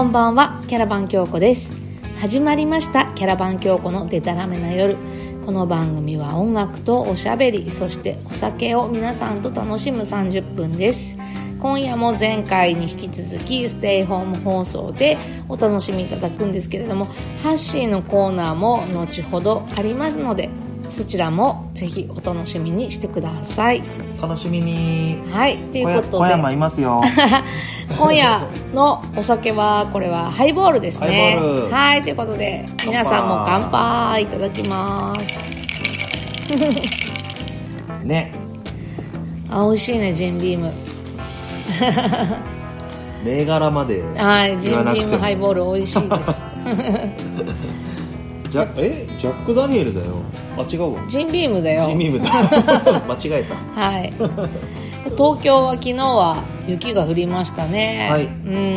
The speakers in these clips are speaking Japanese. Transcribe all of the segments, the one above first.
こんばんはキャラバン京子です。始まりましたキャラバン京子のデタラメな夜。この番組は音楽とおしゃべりそしてお酒を皆さんと楽しむ30分です。今夜も前回に引き続きステイホーム放送でお楽しみいただくんですけれどもハッシーのコーナーも後ほどありますのでそちらもぜひお楽しみにしてください。楽しみに。はいということで。小山いますよ。今夜のお酒はこれはハイボールですね。ハイボール。はいということで皆さんも乾杯いただきます。ね。あ美味しいねジンビーム。銘柄まではいジンビームハイボール美味しいですジャえ？ジャック・ダニエルだよ。あ違うわ。ジンビームだよ。ジミームだ。間違えた。はい。東京は昨日は雪が降りましたね。はい。う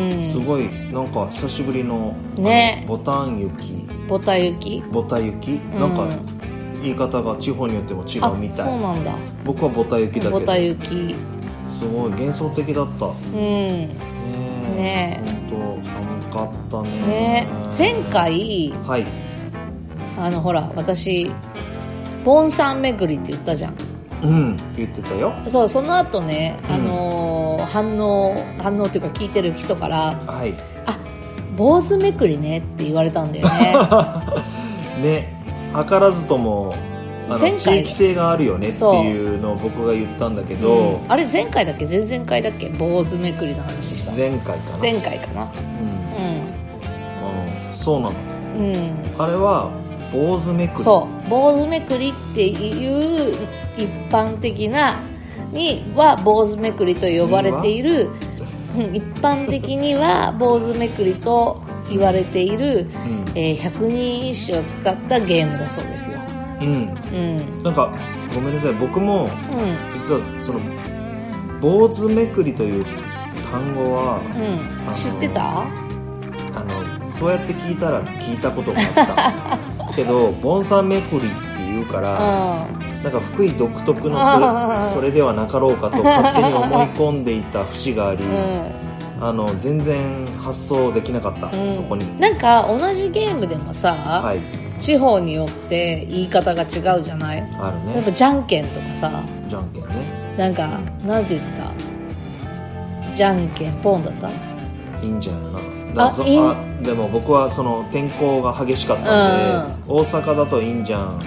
ん。すごい。なんか久しぶりのね。ボタン雪。ボタ雪？ボタ雪？なんか言い方が地方によっても違あうみたい。そうなんだ。僕はボタ雪だけど。ボタ雪。すごい。幻想的だった。うん。ねえ。ね本当寒かったね。ね前回はいあのほら私ボンさん巡りって言ったじゃん。うん言ってたよ。そうその後ね、うん。あのー反応反応っていうか聞いてる人からはい「あ坊主めくりね」って言われたんだよね。ね図らずとも前回。地域性があるよねっていうのを僕が言ったんだけど、う。ん。あれ前回だっけ？前々回だっけ？坊主めくりの話した。前回かな。前回かな。うん、うん、そうなの。うん、うん、あれは坊主めくり。そう。坊主めくりっていう一般的なには坊主めくりと呼ばれている。うん。一般的には坊主めくりと言われている、うん。えー百人一首を使ったゲームだそうですよ。うん。うん。なんかごめんなさい。僕もうん。実はその坊主めくりという単語はうん。知ってた？あのそうやって聞いたら聞いたことがあった けど盆栽めくりって言うからなんか福井独特のそれそれではなかろうかと勝手に思い込んでいた節があり、うん、うんあの全然発想できなかった、うん。そこに。なんか同じゲームでもさ、はい。地方によって言い方が違うじゃない？あるね。やっぱじゃんけんとかさ。じゃんけんね。なんか、なんて言ってた？じゃんけんポンだった？いいんじゃないなだそあでも僕はその天候が激しかったんで、大阪だといいんじゃん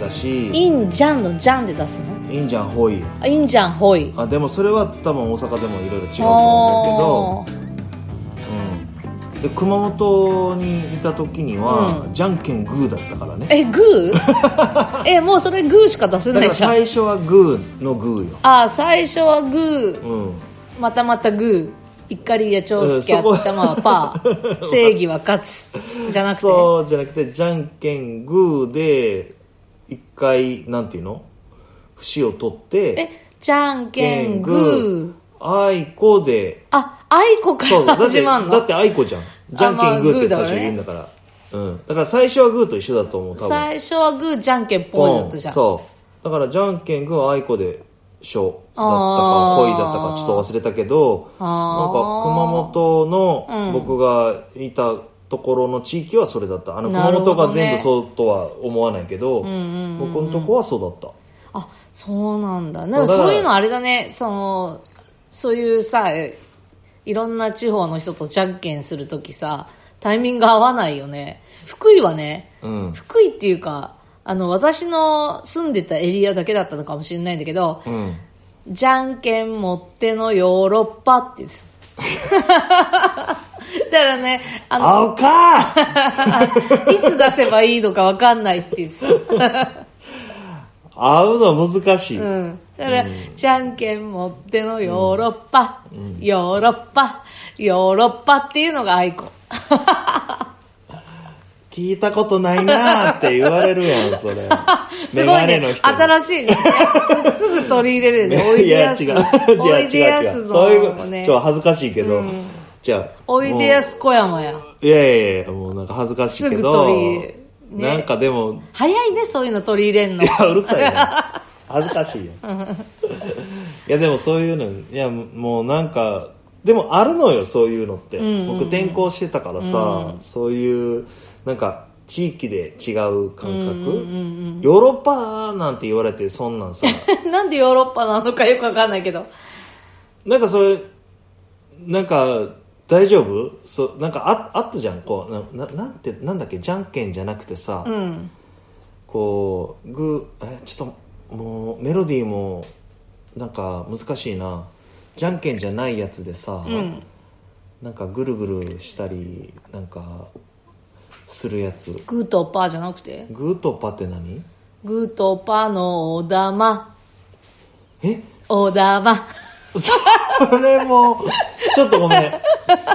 だしいんじゃんのじゃんで出すの？いいんじゃんほいあいいんじゃんほいあでもそれは多分大阪でもいろいろ違うと思うんだけどうん、で熊本にいた時には、うじゃんけんグーだったからね。えグー？えもうそれグーしか出せないじゃん。最初はグーのグーよ。あ最初はグー。うん。またまたグーいっかりや長介頭はパー。正義は勝つ。じゃなくて。そうじゃなくてじゃんけんグーで一回なんていうの？節を取ってえじゃんけんグー。あいこで。あ愛子から始まんの？だってあいこじゃん。じゃんけんグーって最初言うんだから。うん。だから最初はグーと一緒だと思う多分。最初はグーじゃんけんぽいだったじゃん。そう。だからじゃんけんグーあいこでしょだったかあー。ほいだったかちょっと忘れたけどなんか熊本のうん。僕がいたところの地域はそれだった。あのな熊本が全部そうとは思わないけどんうんうん僕のとこはそうだった。あそうなんだなんかそういうのあれだね。そのそういうさいろんな地方の人とじゃんけんするときさタイミング合わないよね。福井はねうん。福井っていうかあの私の住んでたエリアだけだったのかもしれないんだけど、うん。じゃんけん持ってのヨーロッパって言うんです。よ だからねあの青か！いつ出せばいいのか分かんないって言ってた合うの難しい、うん。だから、じゃんけん持ってのヨーロッパ、ヨーロッパ、ヨーロッパっていうのがアイコン。聞いたことないなーって言われるやんそれ。すメごいね。新しいね。すすぐ取り入れる。ね。おいでやす。いや違う 違おいでう違うそういうちょっと恥ずかしいけど、じゃあおいでやすす小山や。いやいやいやもうなんか恥ずかしいけどすぐ取りね。なんかでも早いね、そういうの取り入れんの。い。やうるさいな恥ずかしいよ。いやでもそういうのいやもうなんかでもあるのよそういうのって、僕転校してたからさ、そういうなんか地域で違う感覚、ヨーロッパなんて言われてそんなんさ。なんでヨーロッパなのかよくわかんないけど。なんかそれなんか大丈夫？そうなんかああったじゃん。こうなななんてなんだっけ？じゃんけんじゃなくてさ、うん。こうグーえちょっともうメロディーもなんか難しいな。じゃんけんじゃないやつでさ、うん。なんかぐるぐるしたりなんかするやつ。グーとパーじゃなくて？グーとパって何？グーとパーのお玉。え？お玉。それもちょっとごめん、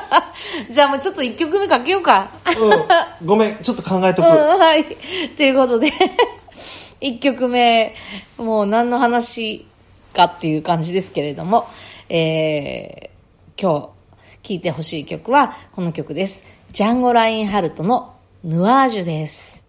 じゃあもうちょっと1曲目かけようか。うん、ごめん。ちょっと考えとく、うんはい。ということで1曲目もう何の話かっていう感じですけれどもえー、今日聴いてほしい曲はこの曲です。ジャンゴ・ラインハルトのヌアージュです。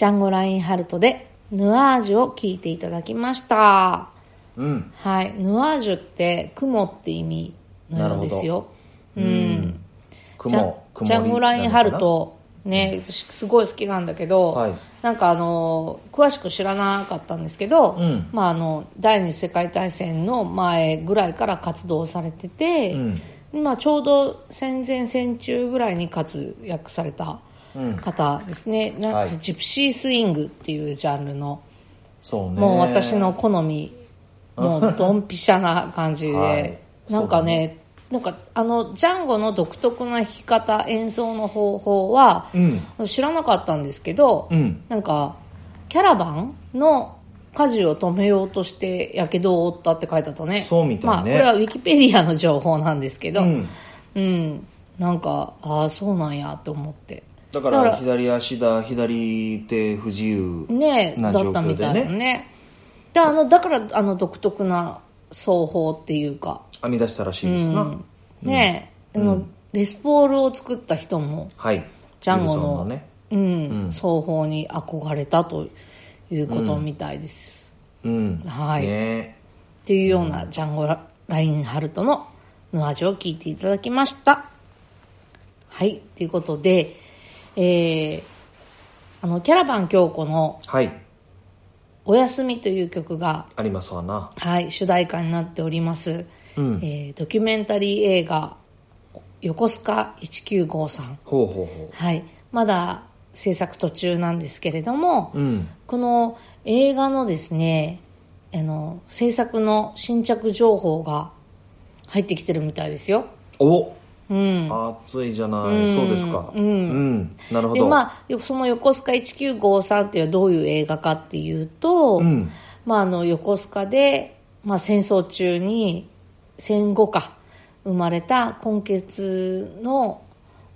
ジャンゴ・ラインハルトでヌアージュを聴いていただきました。うん。はい。ヌアージュって雲って意味のようですよ。うん。雲ジャンゴ・ラインハルト、ね、私すごい好きなんだけど、はい。なんかあの、詳しく知らなかったんですけど、うん。まああの、第二次世界大戦の前ぐらいから活動されてて、まあちょうど戦前戦中ぐらいに活躍されたうん方ですね。なんかはい。ジプシースイングっていうジャンルの、もう私の好みもうドンピシャな感じで、はい。なんかねなんかあのジャンゴの独特な弾き方演奏の方法は、うん。知らなかったんですけど、うん。なんかキャラバンの火事を止めようとしてやけどを負ったって書いてあったね。そうみたいね。まあこれはウィキペディアの情報なんですけど。うん。うん、なんかああそうなんやと思ってだからら左足だ左手不自由ねだな状況でね。ったみたいなね。であのだからあの独特な奏法っていうか。編み出したらしいですな、うん。ね。あの、レスポールを作った人もはい。ジャンゴのね。うん奏法に憧れたということみたいです、うん。はい。ね。っていうようなジャンゴラ・ラインハルトのヌアジを聞いていただきました。はい。ということでえー、あのキャラバン京子のはい「おやすみ」という曲がありますわな。はい、主題歌になっております、うん。えードキュメンタリー映画「横須賀1953ほうほうほ」はい、まだ制作途中なんですけれども、ううん。この映画のですねあの制作の新着情報が入ってきてるみたいですよ、おうん、暑いじゃない、うん。そうですか。うん。うん。なるほでどまあよその横須賀1953っていうのはどういう映画かっていうと、うん。まあ、あの横須賀で、まあ、戦争中に戦後か生まれた根血の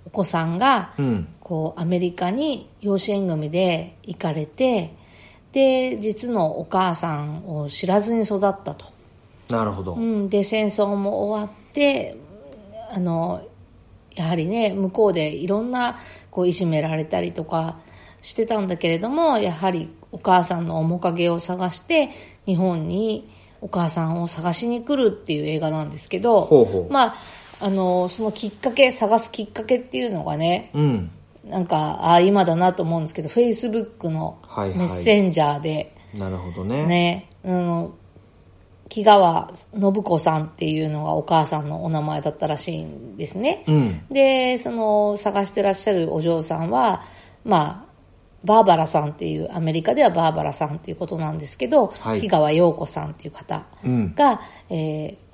お子さんが、うん。こうアメリカに養子縁組で行かれてで実のお母さんを知らずに育ったと、なるほど、うん、で戦争も終わってあのやはりね向こうでいろんなこういじめられたりとかしてたんだけれどもやはりお母さんの面影を探して日本にお母さんを探しに来るっていう映画なんですけどほうほう。まああのそのきっかけ探すきっかけっていうのがねうん。なんかああ今だなと思うんですけどフェイスブックのはいはいメッセンジャーで、なるほどねね、あの、木川信子さんっていうのがお母さんのお名前だったらしいんですね。うん。で、その探してらっしゃるお嬢さんは、まあ、バーバラさんっていう、アメリカではバーバラさんっていうことなんですけど、はい。木川陽子さんっていう方うん。が、えー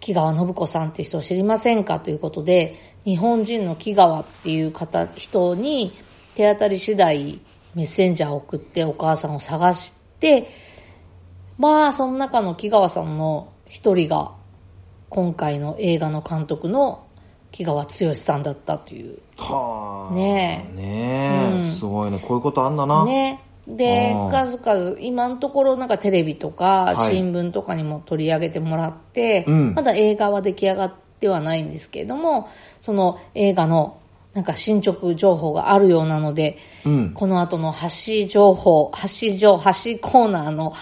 木川信子さんっていう人を知りませんかということで、日本人の木川っていう方、人に手当たり次第メッセンジャーを送ってお母さんを探して、まあ、その中の木川さんの一人が、今回の映画の監督の木川剛さんだったという。はあ。ねえ。ねえ、うん。すごいね。こういうことあんだな。ね。でうん、数々、今のところなんかテレビとかはい。新聞とかにも取り上げてもらって、うん。まだ映画は出来上がってはないんですけれども、その映画のなんか進捗情報があるようなので、うん。この後の発信情報、発信情、発信コーナーの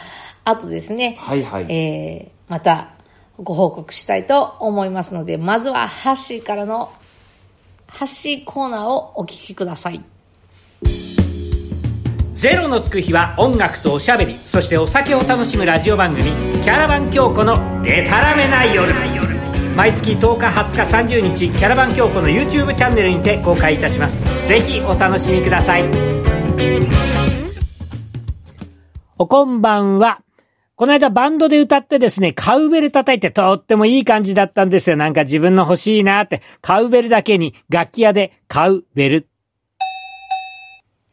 後ですね、はいはい。えーまたご報告したいと思いますので、まずはハッシーからの発信コーナーをお聞きください。ゼロのつく日は音楽とおしゃべりそしてお酒を楽しむラジオ番組「キャラバン京子のデタラメな夜」毎月10日20日30日キャラバン京子の YouTube チャンネルにて公開いたします。ぜひお楽しみください。おこんばんはこの間バンドで歌ってですね、カウベル叩いてとってもいい感じだったんですよ。なんか自分の欲しいなって、カウベルだけに楽器屋でカウベル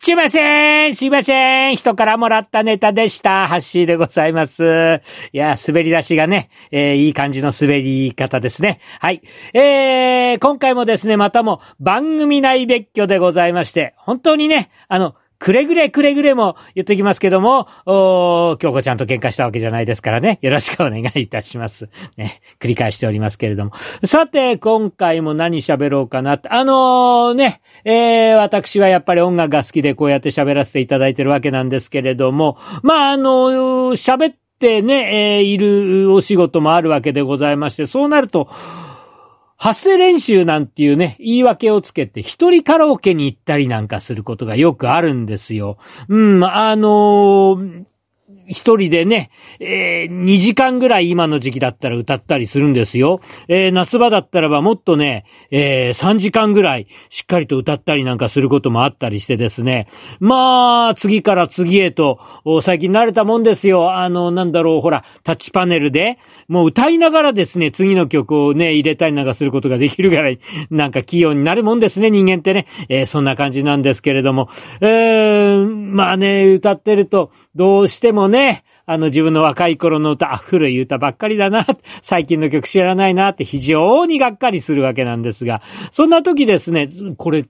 すいませんすいません人からもらったネタでした。ハッシーでございます。いや、滑り出しがね、えーいい感じの滑り方ですね。はい。えー、今回もですね、またも番組内別居でございまして、本当にね、あの、くれぐれくれぐれも言っておきますけども、おー京子ちゃんと喧嘩したわけじゃないですからね。よろしくお願いいたします。ね、繰り返しておりますけれども。さて、今回も何喋ろうかなって。あのーね、えー、私はやっぱり音楽が好きでこうやって喋らせていただいてるわけなんですけれども、まあ、あのー喋ってね、えーいるお仕事もあるわけでございまして、そうなると、発声練習なんていうね、言い訳をつけて、一人カラオケに行ったりなんかすることがよくあるんですよ。うん、あのー一人でね、えー、2時間ぐらい今の時期だったら歌ったりするんですよ。えー、夏場だったらばもっとね、えー、3時間ぐらいしっかりと歌ったりなんかすることもあったりしてですね。まあ、次から次へと、最近慣れたもんですよ。あの、なんだろう、ほら、タッチパネルで、もう歌いながらですね、次の曲をね、入れたりなんかすることができるぐらい、なんか器用になるもんですね、人間ってね。えー、そんな感じなんですけれども。えー、まあね、歌ってると、どうしてもね、ねあの自分の若い頃の歌、古い歌ばっかりだな、最近の曲知らないなって非常にがっかりするわけなんですが、そんな時ですね、これ、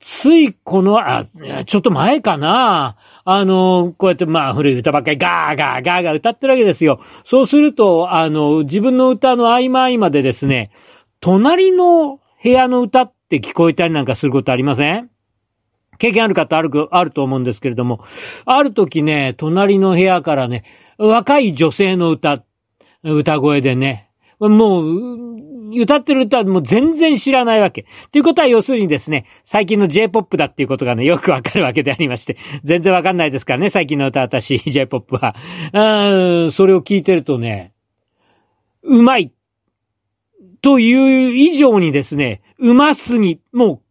ついこの、あ、ちょっと前かな。あの、こうやってまあ古い歌ばっかりガーガーガーガー歌ってるわけですよ。そうすると、あの、自分の歌の合間合間でですね、隣の部屋の歌って聞こえたりなんかすることありません？経験ある方ある、あると思うんですけれども、ある時ね、隣の部屋からね、若い女性の歌、歌声でね、もう、歌ってる歌はもう全然知らないわけ。っていうことは要するにですね、最近の J-POP だっていうことがね、よくわかるわけでありまして、全然わかんないですからね、最近の歌私、J-POP は。うん、それを聞いてるとね、うまい。という以上にですね、うますぎ、もう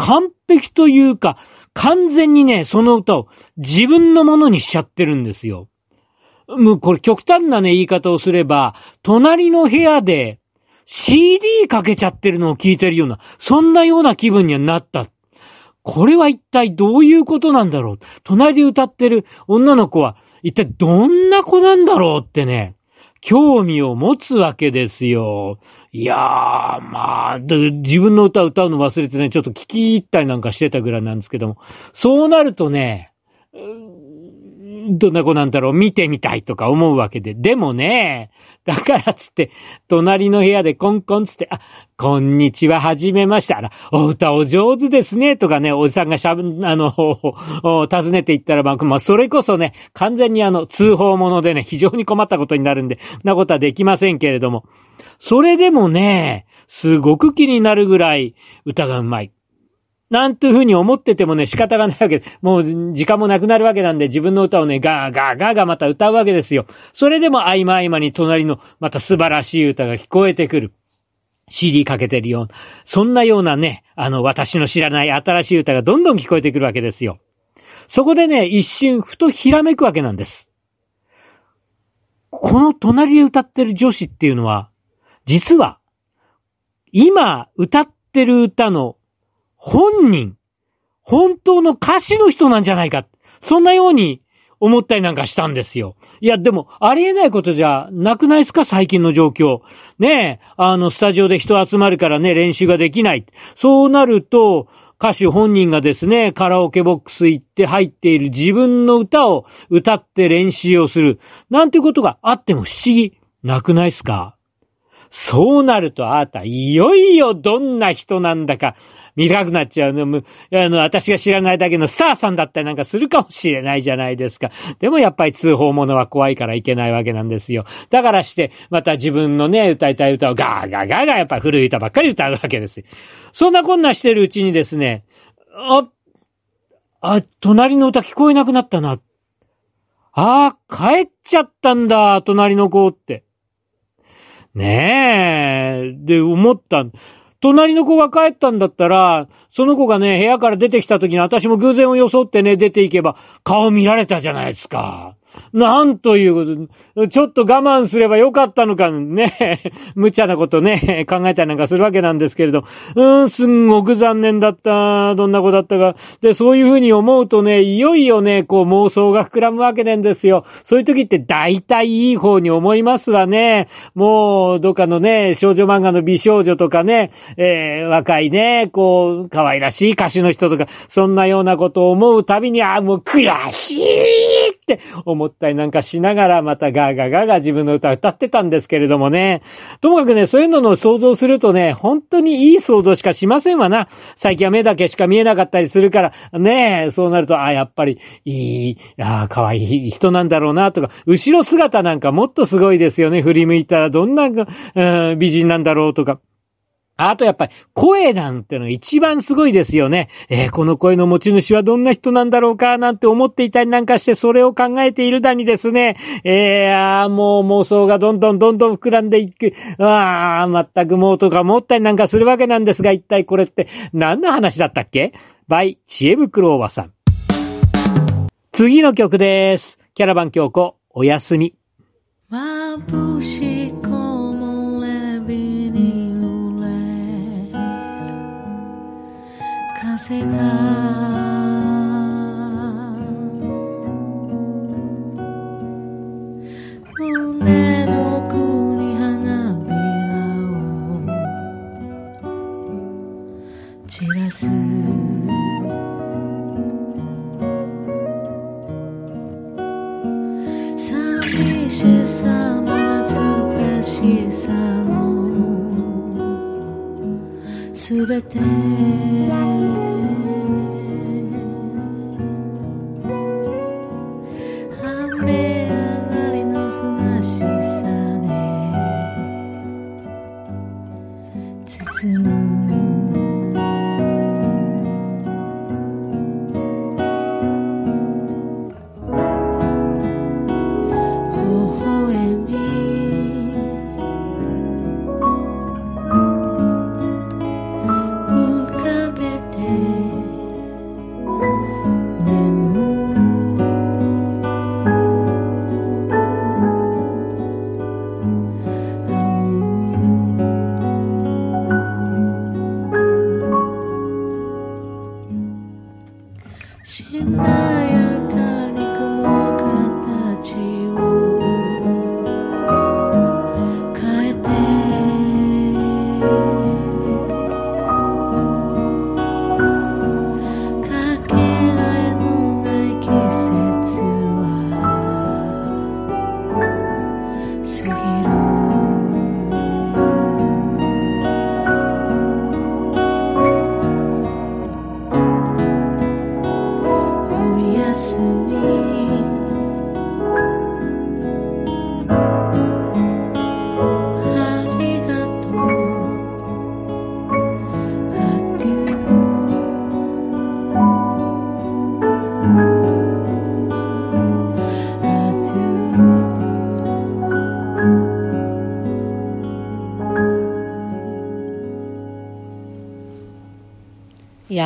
完璧というか、完全にね、その歌を自分のものにしちゃってるんですよ。もうこれ極端なね、言い方をすれば、隣の部屋で CD かけちゃってるのを聞いてるような、そんなような気分にはなった。これは一体どういうことなんだろう？隣で歌ってる女の子は一体どんな子なんだろうってね、興味を持つわけですよ。いやー、まあ、自分の歌を歌うの忘れてね、ちょっと聞き入ったりなんかしてたぐらいなんですけども、そうなるとね、どんな子なんだろう、見てみたいとか思うわけで。でもね、だからつって、隣の部屋でコンコンつって、あ、こんにちは、はじめました。あら、お歌お上手ですね、とかね、おじさんがしゃぶ、あの、尋ねていったらば、まあ、それこそね、完全にあの、通報者でね、非常に困ったことになるんで、なことはできませんけれども、それでもね、すごく気になるぐらい歌がうまい。なんていうふうに思っててもね、仕方がないわけで、もう時間もなくなるわけなんで、自分の歌をね、ガーガーガーガーまた歌うわけですよ。それでも合間合間に隣のまた素晴らしい歌が聞こえてくる。CD かけてるような、そんなようなね、あの、私の知らない新しい歌がどんどん聞こえてくるわけですよ。そこでね、一瞬ふとひらめくわけなんです。この隣で歌ってる女子っていうのは、実は、今歌ってる歌の本人、本当の歌詞の人なんじゃないか。そんなように思ったりなんかしたんですよ。いや、でも、ありえないことじゃなくないですか？最近の状況。ねえ、あの、スタジオで人集まるからね、練習ができない。そうなると、歌手本人がですね、カラオケボックス行って入っている自分の歌を歌って練習をする。なんてことがあっても不思議なくないですか？そうなるとあなた、いよいよどんな人なんだか、見たくなっちゃうの。あの、私が知らないだけのスターさんだったりなんかするかもしれないじゃないですか。でもやっぱり通報者は怖いからいけないわけなんですよ。だからして、また自分のね、歌いたい歌をガーガーガーガーやっぱ古い歌ばっかり歌うわけですよ。そんなこんなしてるうちにですね、あ、あ、隣の歌聞こえなくなったな。ああ、帰っちゃったんだ、隣の子って。ねえ、で、思った。隣の子が帰ったんだったら、その子がね、部屋から出てきた時に私も偶然を装ってね、出ていけば、顔見られたじゃないですか。なんということ、ちょっと我慢すればよかったのかね、無茶なことね、考えたりなんかするわけなんですけれど、うん、すんごく残念だった、どんな子だったか。で、そういうふうに思うとね、いよいよね、こう妄想が膨らむわけなんですよ。そういう時って大体いい方に思いますわね。もう、どっかのね、少女漫画の美少女とかね、えー、若いね、こう、可愛らしい歌手の人とか、そんなようなことを思うたびに、あ、もう悔しいって思ったりなんかしながら、またガーガーガーガー自分の歌歌ってたんですけれどもね。ともかくね、そういうのの想像するとね、本当にいい想像しかしませんわな。最近は目だけしか見えなかったりするから、ねえそうなると、あ、やっぱり、いい、あ可愛い人なんだろうな、とか、後ろ姿なんかもっとすごいですよね。振り向いたらどんな、うん、美人なんだろうとか。あとやっぱり声なんての一番すごいですよね。えー、この声の持ち主はどんな人なんだろうかなんて思っていたりなんかしてそれを考えているだにですね、えー、もう妄想がどんどんどんどん膨らんでいく。ああ、全くもうとか思ったりなんかするわけなんですが、一体これって何の話だったっけ？バイ、知恵袋おばさん。次の曲です。キャラバン京子、おやすみ。眩しい風が。胸の奥に花びらを散らす。すべて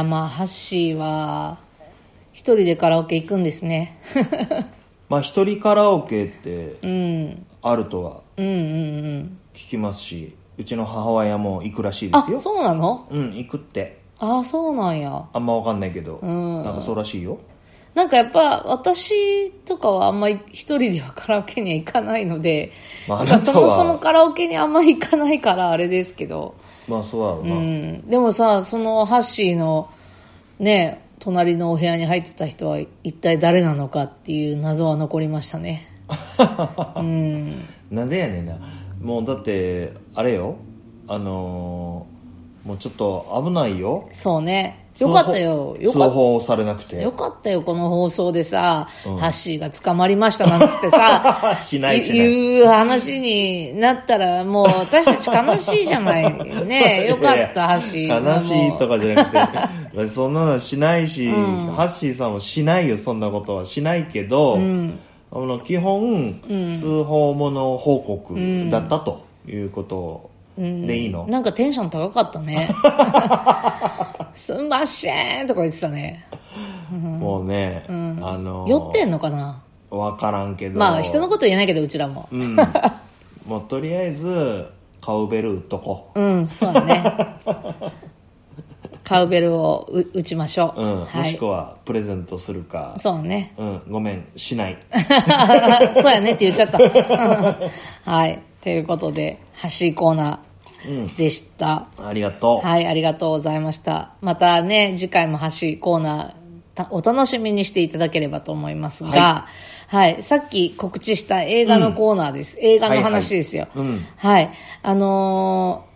や、まあ、ハッシーは、一人でカラオケ行くんですね。まあ、一人カラオケってうん。あるとはうんうんうん。聞きますし、うちの母親も行くらしいであすよ。、そうなの？うん、行くって。あ、そうなんや。あんまわかんないけど、んなんかそうらしいよ。なんかやっぱ私とかはあんまり一人ではカラオケには行かないので、まあそもそもカラオケにあんまり行かないからあれですけど、まあそうだろううな。ん。でもさ、そのハッシーのね、隣のお部屋に入ってた人は一体誰なのかっていう謎は残りましたね。うん。なんでやねんな。もうだって、あれよ。あのーもうちょっと危ないよ。そうね。よかったよ。よ通かった。報されなくて。よかったよ、この放送でさ、ハッシーが捕まりましたなんつってさ、しないしないいう話になったら、もう私たち悲しいじゃない。ね よかった、ハッシー。悲しいとか。かじゃなくて、そんなのしないし、ハッシーさんもしないよ、そんなことはしないけど、あの基本、通報物報告だったということでいいの、なんかテンション高かったね。すんませんとか言ってたね。もうね、あの酔ってんのかな？わからんけど。まあ人のこと言えないけど、うちらも。うん。もうとりあえず、カウベル打っとこうん、そうだね。カウベルをう打ちましょう。う。うん。はいもしく。は、プレゼントするか。そうね。うん、ごめん、しない。そうやねって言っちゃった。はい。ということで、橋コーナーでした。ありがとう。はい、ありがとうございました。またね、次回も橋コーナーた、お楽しみにしていただければと思いますが、はい、さっき告知した映画のコーナーです。映画の話ですよ。はいはいうんはい。あのー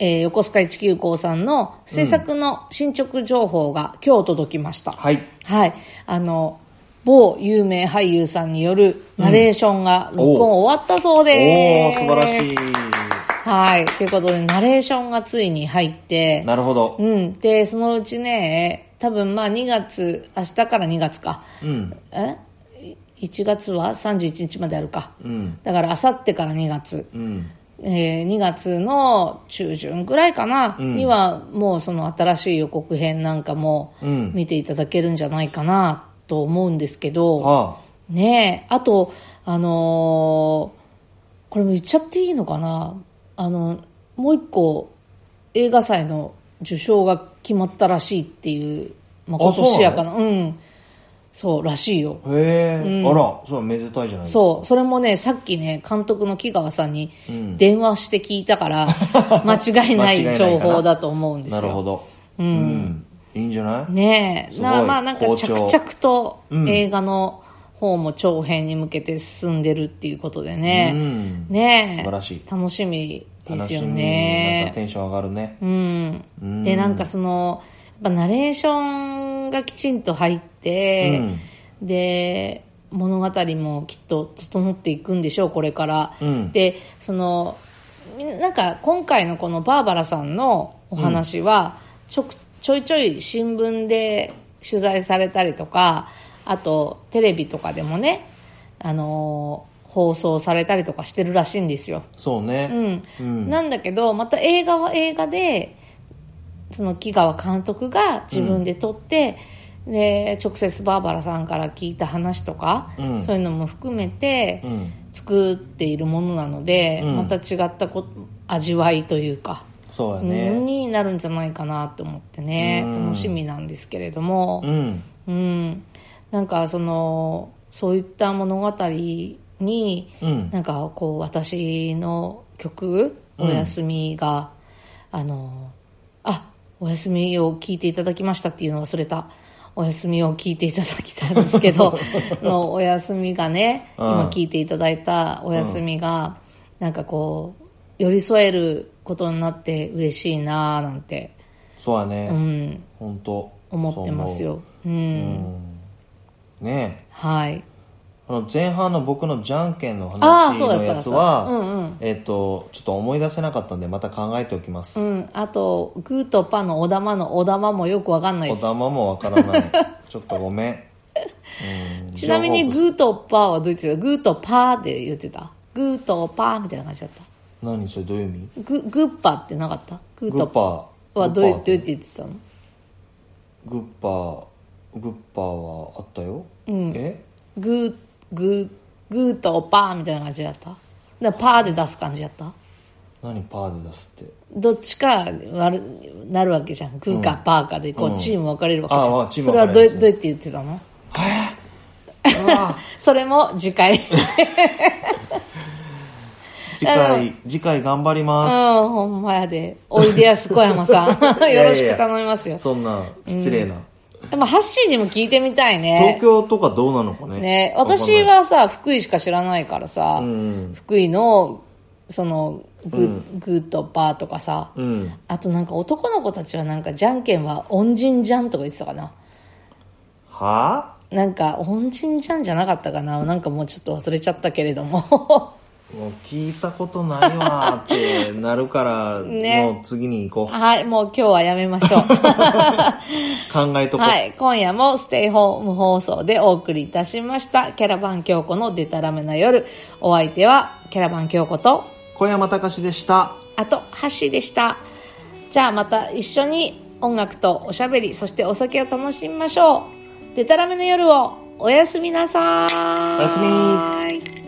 えー横須賀190さんの制作の進捗情報が今日届きました。はい。はい。あの、某有名俳優さんによるナレーションが録音終わったそうです。素晴らしい。はい。ということで、ナレーションがついに入って、なるほど。うん。で、そのうちね、多分まあ2月、明日から2月か。うん。え ?1 月は？31日まであるか。うん。だから、あさってから2月。うん。えー2月の中旬ぐらいかな、うんにはもうその新しい予告編なんかもうん見ていただけるんじゃないかなと思うんですけど、はねえあとあのーこれも言っちゃっていいのかな？あのもう一個映画祭の受賞が決まったらしいっていう、まあ、あ今年やかな。うん。そうらしいよ。あ。へえ、あら、そうめでたいじゃないですか。そう、それもね、さっきね、監督の木川さんにん。電話して聞いたから、間違いな間違いない情報だと思うんですよ。なるほど。うん。いいんじゃない？ねえ、なまあなんか好着調々とうん。映画の方も長編に向けて進んでるっていうことでね、うん。ねえ、素晴らしい。楽しみですよね。テンション上がるね。うん。うん。で、なんかその、やっぱナレーションがきちんと入って、で、物語もきっと整っていくんでしょう、これから。うん。で、その、なんか今回のこのバーバラさんのお話は、ちょくちょいちょい新聞で取材されたりとか、あとテレビとかでもね、あのー放送されたりとかしてるらしいんですよ。そうね。うん。うんなんだけど、また映画は映画で、その木川監督が自分で撮って、で、直接バーバラさんから聞いた話とか、うんそういうのも含めてうん。作っているものなので、うんまた違ったこ味わいというか、そうやね。になるんじゃないかなと思ってね、うん。楽しみなんですけれども、うん。うん、なんかそのそういった物語に、うん。なんかこう私の曲「おやすみが」あのあおやすみを聞いていただきましたっていうのを忘れた。おやすみを聞いていただきたんですけど のおやすみがねうん。今聞いていただいたおやすみが、なんかこう寄り添えることになって嬉しいなーなんて、うそうやね。ん、本当思ってますよ。うそう思う。うんん。ねえ。はいあの前半の僕のじゃんけんの話のやつは、うんうんえっと、ちょっと思い出せなかったんで、また考えておきます。うん、あと、グーとパのお玉のお玉もよくわかんないおです。玉もわからない。ちょっとごめん。うんちなみにグーとパーはどう言ってた？グーとパーって言ってた？グーとパーみたいな感じだった。何それどういう意味？ググッパってなかった？ググッパー。はどうやって言ってたの？グッパー、グッパーはあったよ。うん。え？グー、グー、グーとパーみたいな感じだった。だパーで出す感じだった。何パーで出すって？どっちかなるなるわけじゃん。グーかパーかでこうん。うチーム分かれるわけじゃん。ああチームそれはどうどうやって言ってたの？それも次回。次回、次回頑張りうまん、ほんまやで。おいでやす小山さん。す。よろしく頼みますよ。そんな、失礼な。でも、ハッシーにも聞いてみたい東ね。京とかどうなのかね。ね、私、はさ、福井しか知らないからさ、うん。福井の、その、グ,、グーとパーとかさ、うん。あとなんか男の子たちはなんか、じゃんけんは恩人じゃんとか言ってたかな。はなんか、恩人じゃんじゃなかったかな。なんかもうちょっと忘れちゃったけれども。あもう聞いたことないわーってなるから、ねもう次に行こう。はい、もう今日はやめましょう。考えとこう。はい、今夜もステイホーム放送でお送りいたしました。キャラバン京子のデタラメな夜。お相手は、キャラバン京子と、小山隆でした。あと、ハッシーでした。じゃあまた一緒に音楽とおしゃべり、そしてお酒を楽しみましょう。デタラメな夜をおやすみなさーい。おやすみ